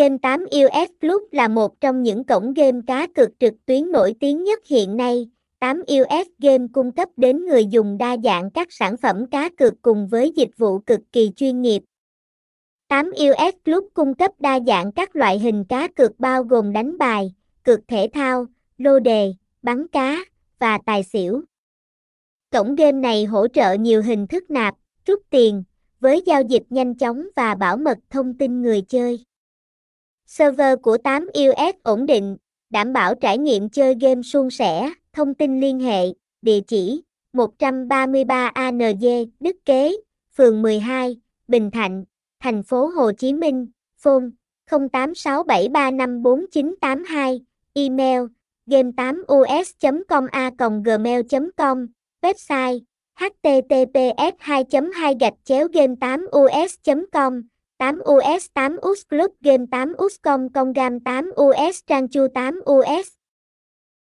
Game 8 US Club là một trong những cổng game cá cược trực tuyến nổi tiếng nhất hiện nay. 8 US Game cung cấp đến người dùng đa dạng các sản phẩm cá cược cùng với dịch vụ cực kỳ chuyên nghiệp. 8 US Club cung cấp đa dạng các loại hình cá cược bao gồm đánh bài, cược thể thao, lô đề, bắn cá và tài xỉu. Cổng game này hỗ trợ nhiều hình thức nạp, rút tiền, với giao dịch nhanh chóng và bảo mật thông tin người chơi. Server của 8 US ổn định, đảm bảo trải nghiệm chơi game suôn sẻ, thông tin liên hệ, địa chỉ 133 ANG, Đức Kế, phường 12, Bình Thạnh, thành phố Hồ Chí Minh, phone 0867354982, email game8us.com a gmail.com, website https 2 2 gạch chéo game 8 us com. 8 us 8 us club game 8 us com con gam 8 us trang chu 8 us